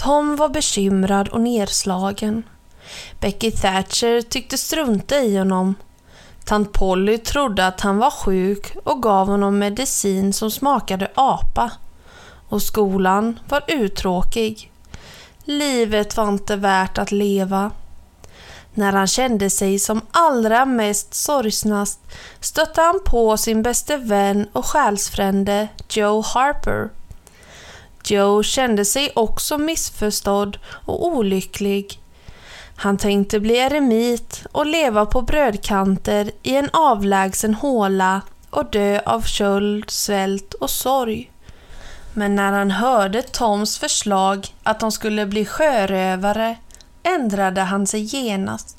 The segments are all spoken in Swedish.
Tom var bekymrad och nedslagen. Becky Thatcher tyckte strunta i honom. Tant Polly trodde att han var sjuk och gav honom medicin som smakade apa. Och skolan var uttråkig. Livet var inte värt att leva. När han kände sig som allra mest sorgsnast stötte han på sin bäste vän och själsfrände Joe Harper. Joe kände sig också missförstådd och olycklig. Han tänkte bli eremit och leva på brödkanter i en avlägsen håla och dö av köld, svält och sorg. Men när han hörde Toms förslag att de skulle bli sjörövare ändrade han sig genast.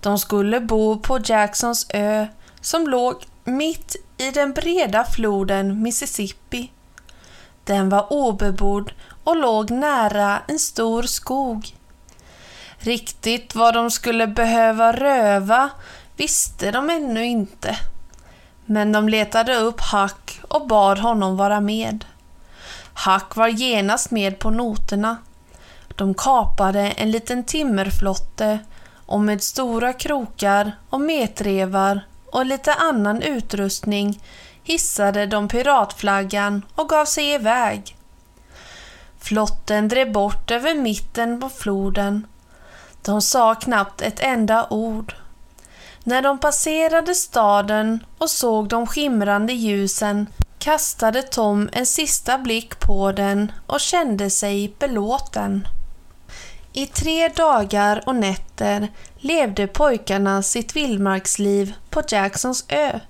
De skulle bo på Jacksons ö som låg mitt i den breda floden Mississippi. Den var obebodd och låg nära en stor skog. Riktigt vad de skulle behöva röva visste de ännu inte. Men de letade upp Hack och bad honom vara med. Hack var genast med på noterna. De kapade en liten timmerflotte och med stora krokar och metrevar och lite annan utrustning hissade de piratflaggan och gav sig iväg. Flotten drev bort över mitten på floden. De sa knappt ett enda ord. När de passerade staden och såg de skimrande ljusen kastade Tom en sista blick på den och kände sig belåten. I tre dagar och nätter levde pojkarna sitt vildmarksliv på Jacksons ö.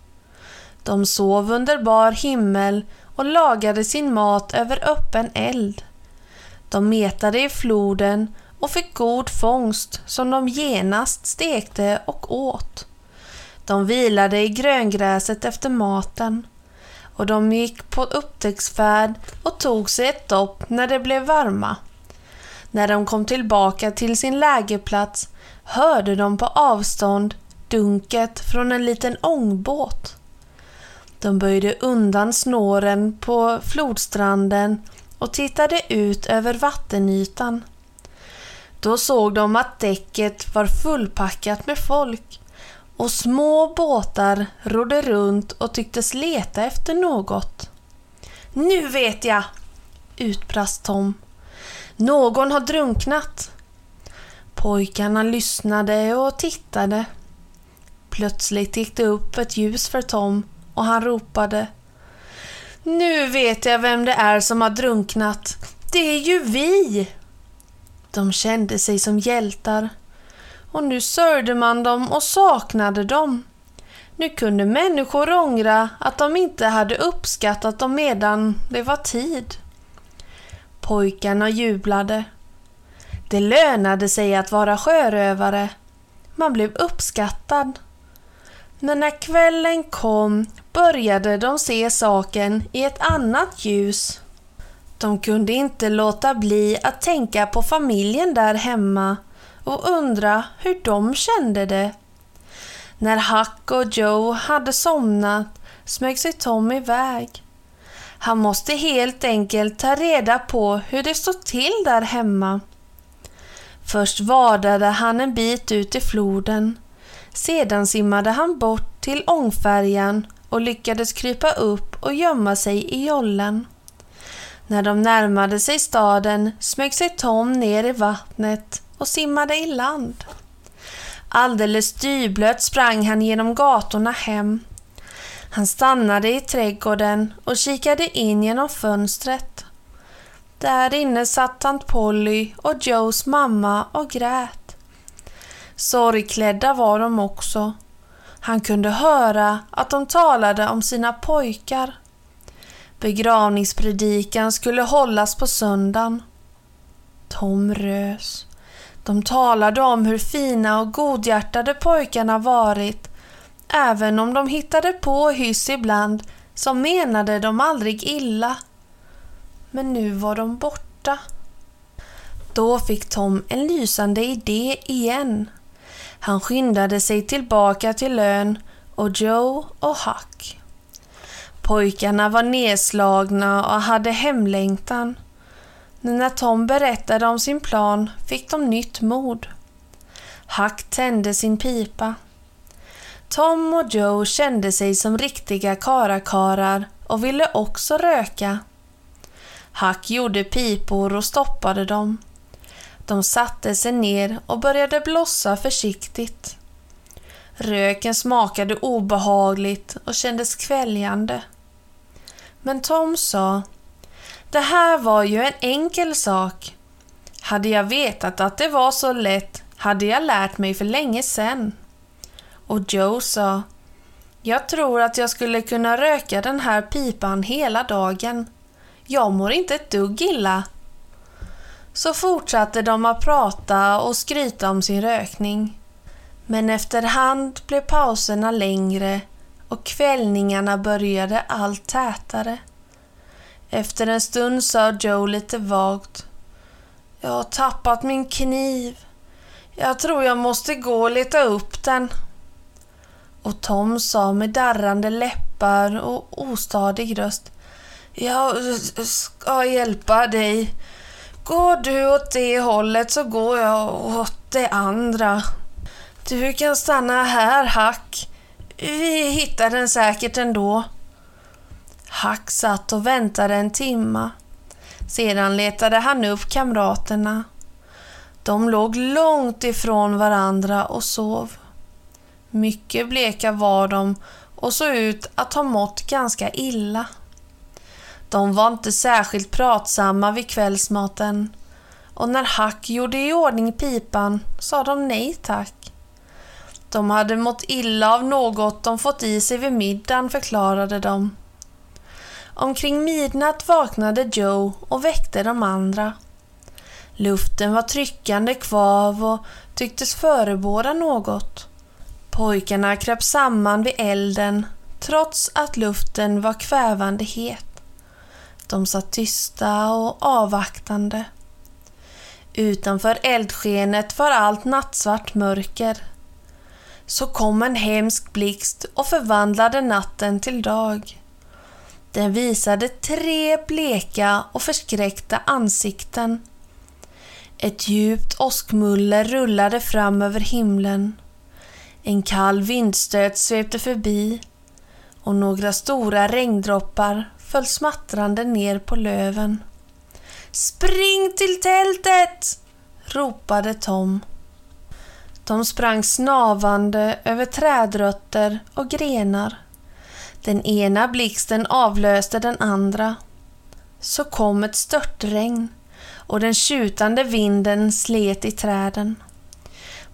De sov under bar himmel och lagade sin mat över öppen eld. De metade i floden och fick god fångst som de genast stekte och åt. De vilade i gröngräset efter maten och de gick på upptäcktsfärd och tog sig ett dopp när det blev varma. När de kom tillbaka till sin lägerplats hörde de på avstånd dunket från en liten ångbåt. De böjde undan snåren på flodstranden och tittade ut över vattenytan. Då såg de att däcket var fullpackat med folk och små båtar rodde runt och tycktes leta efter något. Nu vet jag! utbrast Tom. Någon har drunknat. Pojkarna lyssnade och tittade. Plötsligt gick det upp ett ljus för Tom och han ropade. Nu vet jag vem det är som har drunknat. Det är ju vi! De kände sig som hjältar. Och nu sörjde man dem och saknade dem. Nu kunde människor ångra att de inte hade uppskattat dem medan det var tid. Pojkarna jublade. Det lönade sig att vara sjörövare. Man blev uppskattad. Men när kvällen kom började de se saken i ett annat ljus. De kunde inte låta bli att tänka på familjen där hemma och undra hur de kände det. När Huck och Joe hade somnat smög sig Tom iväg. Han måste helt enkelt ta reda på hur det stod till där hemma. Först vadade han en bit ut i floden. Sedan simmade han bort till ångfärjan och lyckades krypa upp och gömma sig i jollen. När de närmade sig staden smög sig Tom ner i vattnet och simmade i land. Alldeles dyblöt sprang han genom gatorna hem. Han stannade i trädgården och kikade in genom fönstret. Där inne satt tant Polly och Joes mamma och grät. Sorgklädda var de också. Han kunde höra att de talade om sina pojkar. Begravningspredikan skulle hållas på söndagen. Tom rös. De talade om hur fina och godhjärtade pojkarna varit. Även om de hittade på hyss ibland så menade de aldrig illa. Men nu var de borta. Då fick Tom en lysande idé igen. Han skyndade sig tillbaka till ön och Joe och Huck. Pojkarna var nedslagna och hade hemlängtan. Men när Tom berättade om sin plan fick de nytt mod. Huck tände sin pipa. Tom och Joe kände sig som riktiga karakarar och ville också röka. Huck gjorde pipor och stoppade dem. De satte sig ner och började blossa försiktigt. Röken smakade obehagligt och kändes kväljande. Men Tom sa Det här var ju en enkel sak. Hade jag vetat att det var så lätt hade jag lärt mig för länge sedan. Och Joe sa Jag tror att jag skulle kunna röka den här pipan hela dagen. Jag mår inte ett dugg illa. Så fortsatte de att prata och skryta om sin rökning. Men efterhand blev pauserna längre och kvällningarna började allt tätare. Efter en stund sa Joe lite vagt. Jag har tappat min kniv. Jag tror jag måste gå och leta upp den. Och Tom sa med darrande läppar och ostadig röst. Jag ska hjälpa dig. Går du åt det hållet så går jag åt det andra. Du kan stanna här, Hack. Vi hittar den säkert ändå. Hack satt och väntade en timma. Sedan letade han upp kamraterna. De låg långt ifrån varandra och sov. Mycket bleka var de och såg ut att ha mått ganska illa. De var inte särskilt pratsamma vid kvällsmaten och när Hack gjorde i ordning pipan sa de nej tack. De hade mått illa av något de fått i sig vid middagen, förklarade de. Omkring midnatt vaknade Joe och väckte de andra. Luften var tryckande kvav och tycktes förebåda något. Pojkarna kröp samman vid elden trots att luften var kvävande het. De satt tysta och avvaktande. Utanför eldskenet var allt nattsvart mörker så kom en hemsk blixt och förvandlade natten till dag. Den visade tre bleka och förskräckta ansikten. Ett djupt åskmuller rullade fram över himlen. En kall vindstöt svepte förbi och några stora regndroppar föll smattrande ner på löven. Spring till tältet! ropade Tom. De sprang snavande över trädrötter och grenar. Den ena blixten avlöste den andra. Så kom ett störtregn och den tjutande vinden slet i träden.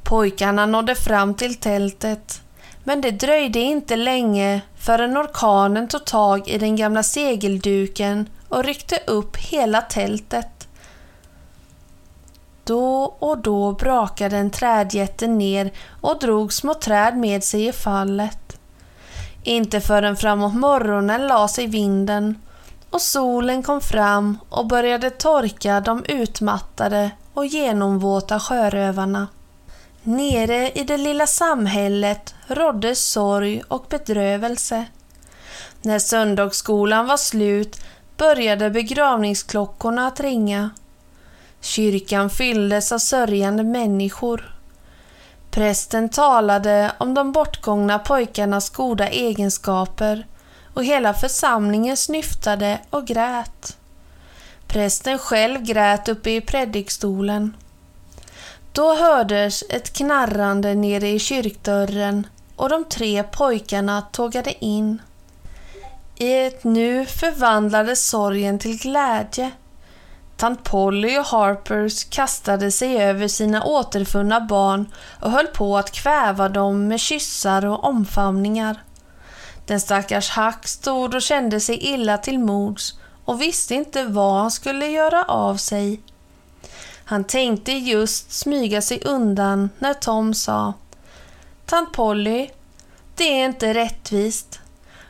Pojkarna nådde fram till tältet men det dröjde inte länge förrän orkanen tog tag i den gamla segelduken och ryckte upp hela tältet. Då och då brakade en trädjätte ner och drog små träd med sig i fallet. Inte förrän framåt morgonen la sig vinden och solen kom fram och började torka de utmattade och genomvåta sjörövarna. Nere i det lilla samhället rådde sorg och bedrövelse. När söndagsskolan var slut började begravningsklockorna att ringa Kyrkan fylldes av sörjande människor. Prästen talade om de bortgångna pojkarnas goda egenskaper och hela församlingen snyftade och grät. Prästen själv grät uppe i predikstolen. Då hördes ett knarrande nere i kyrkdörren och de tre pojkarna tågade in. I ett nu förvandlades sorgen till glädje Tant Polly och Harpers kastade sig över sina återfunna barn och höll på att kväva dem med kyssar och omfamningar. Den stackars Hack stod och kände sig illa till mods och visste inte vad han skulle göra av sig. Han tänkte just smyga sig undan när Tom sa Tant Polly, det är inte rättvist.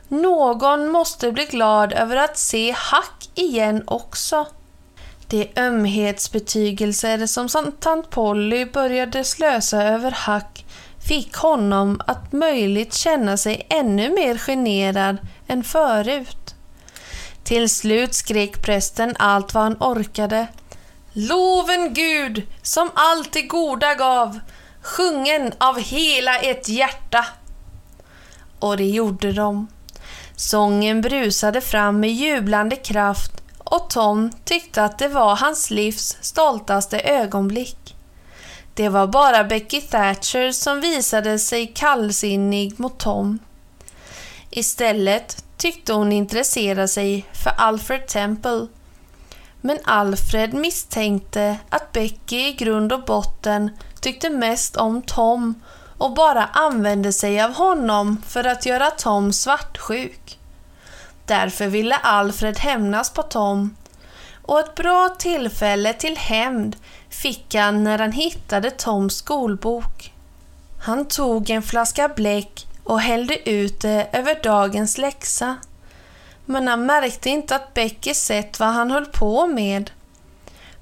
Någon måste bli glad över att se Hack igen också. De ömhetsbetygelser som tant Polly började slösa över Hack fick honom att möjligt känna sig ännu mer generad än förut. Till slut skrek prästen allt vad han orkade. Loven Gud som allt det goda gav, sjungen av hela ett hjärta. Och det gjorde de. Sången brusade fram med jublande kraft och Tom tyckte att det var hans livs stoltaste ögonblick. Det var bara Becky Thatcher som visade sig kallsinnig mot Tom. Istället tyckte hon intressera sig för Alfred Temple. Men Alfred misstänkte att Becky i grund och botten tyckte mest om Tom och bara använde sig av honom för att göra Tom svartsjuk. Därför ville Alfred hämnas på Tom och ett bra tillfälle till hämnd fick han när han hittade Toms skolbok. Han tog en flaska bläck och hällde ut det över dagens läxa. Men han märkte inte att Becky sett vad han höll på med.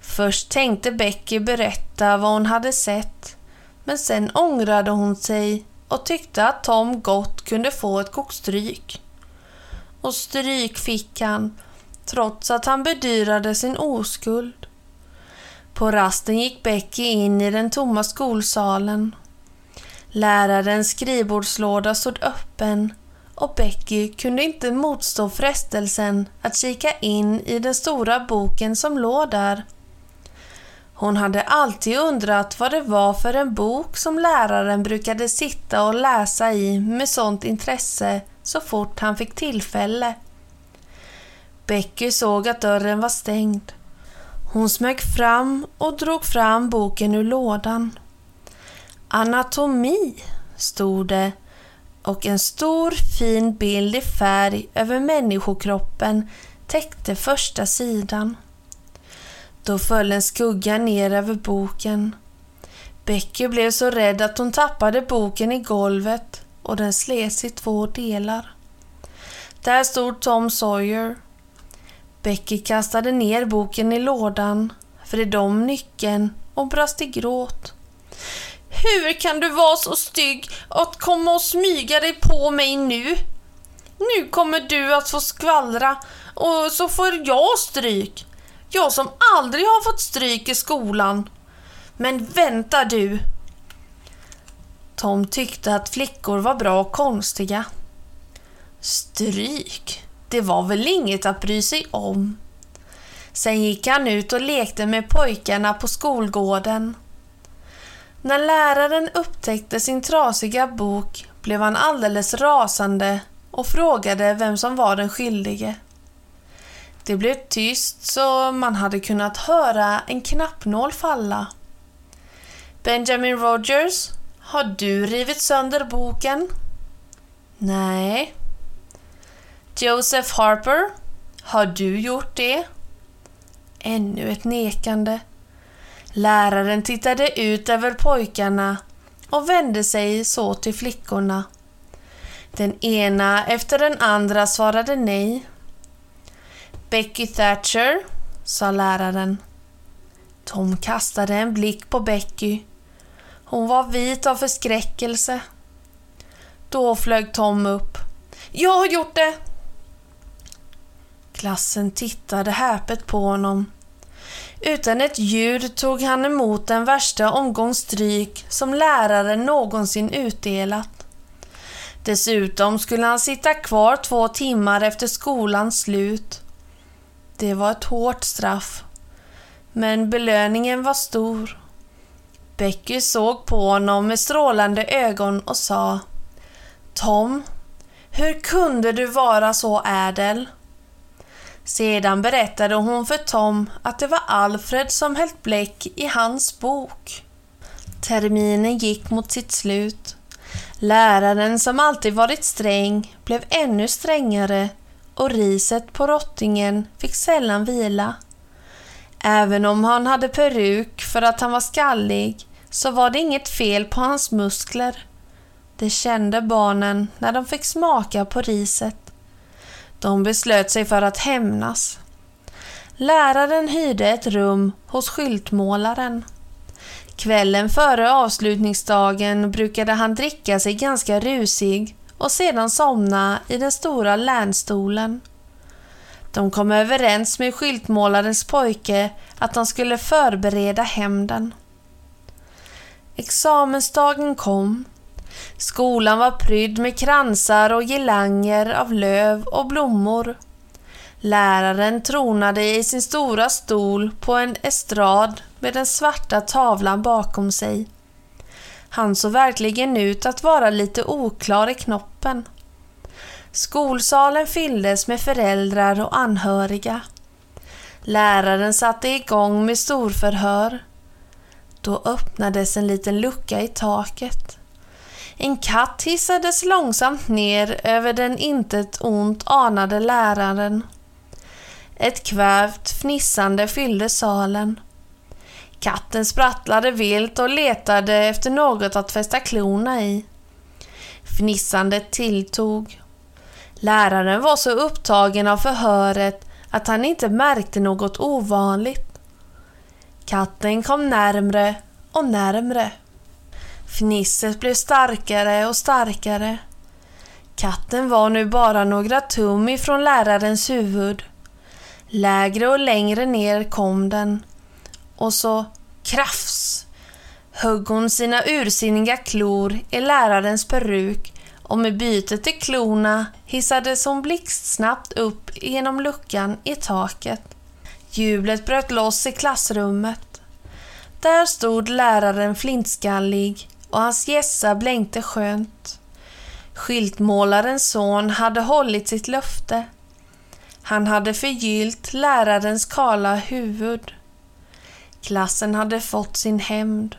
Först tänkte Becky berätta vad hon hade sett, men sen ångrade hon sig och tyckte att Tom gott kunde få ett kokstryk. Och stryk fick han, trots att han bedyrade sin oskuld. På rasten gick Becky in i den tomma skolsalen. Lärarens skrivbordslåda stod öppen och Becky kunde inte motstå frestelsen att kika in i den stora boken som låg där. Hon hade alltid undrat vad det var för en bok som läraren brukade sitta och läsa i med sånt intresse så fort han fick tillfälle. Becky såg att dörren var stängd. Hon smög fram och drog fram boken ur lådan. Anatomi, stod det och en stor fin bild i färg över människokroppen täckte första sidan. Då föll en skugga ner över boken. Becky blev så rädd att hon tappade boken i golvet och den slets i två delar. Där stod Tom Sawyer. Becky kastade ner boken i lådan, vred om nyckeln och brast i gråt. Hur kan du vara så stygg att komma och smyga dig på mig nu? Nu kommer du att få skvallra och så får jag stryk. Jag som aldrig har fått stryk i skolan. Men vänta du! Tom tyckte att flickor var bra och konstiga. Stryk? Det var väl inget att bry sig om. Sen gick han ut och lekte med pojkarna på skolgården. När läraren upptäckte sin trasiga bok blev han alldeles rasande och frågade vem som var den skyldige. Det blev tyst så man hade kunnat höra en knappnål falla. Benjamin Rogers, har du rivit sönder boken? Nej. Joseph Harper, har du gjort det? Ännu ett nekande. Läraren tittade ut över pojkarna och vände sig så till flickorna. Den ena efter den andra svarade nej. Becky Thatcher, sa läraren. Tom kastade en blick på Becky. Hon var vit av förskräckelse. Då flög Tom upp. Jag har gjort det! Klassen tittade häpet på honom. Utan ett ljud tog han emot den värsta omgång stryk som läraren någonsin utdelat. Dessutom skulle han sitta kvar två timmar efter skolans slut. Det var ett hårt straff. Men belöningen var stor. Becky såg på honom med strålande ögon och sa Tom, hur kunde du vara så ädel? Sedan berättade hon för Tom att det var Alfred som hällt bläck i hans bok. Terminen gick mot sitt slut. Läraren som alltid varit sträng blev ännu strängare och riset på rottingen fick sällan vila. Även om han hade peruk för att han var skallig så var det inget fel på hans muskler. Det kände barnen när de fick smaka på riset. De beslöt sig för att hämnas. Läraren hyrde ett rum hos skyltmålaren. Kvällen före avslutningsdagen brukade han dricka sig ganska rusig och sedan somna i den stora lärnstolen. De kom överens med skyltmålarens pojke att de skulle förbereda hämnden. Examensdagen kom. Skolan var prydd med kransar och girlanger av löv och blommor. Läraren tronade i sin stora stol på en estrad med den svarta tavlan bakom sig. Han såg verkligen ut att vara lite oklar i knoppen. Skolsalen fylldes med föräldrar och anhöriga. Läraren satte igång med storförhör. Då öppnades en liten lucka i taket. En katt hissades långsamt ner över den intet ont anade läraren. Ett kvävt fnissande fyllde salen. Katten sprattlade vilt och letade efter något att fästa klorna i. Fnissandet tilltog. Läraren var så upptagen av förhöret att han inte märkte något ovanligt. Katten kom närmre och närmre. Fnisset blev starkare och starkare. Katten var nu bara några tum ifrån lärarens huvud. Lägre och längre ner kom den. Och så krafs högg hon sina ursinniga klor i lärarens peruk och med bytet till klorna hissades hon blixtsnabbt upp genom luckan i taket. Jublet bröt loss i klassrummet. Där stod läraren flintskallig och hans gässa blänkte skönt. Skyltmålarens son hade hållit sitt löfte. Han hade förgyllt lärarens kala huvud. Klassen hade fått sin hämnd.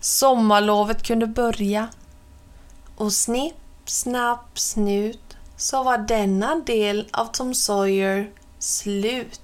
Sommarlovet kunde börja. Och snipp, snapp, snut så var denna del av Tom Sawyer slut.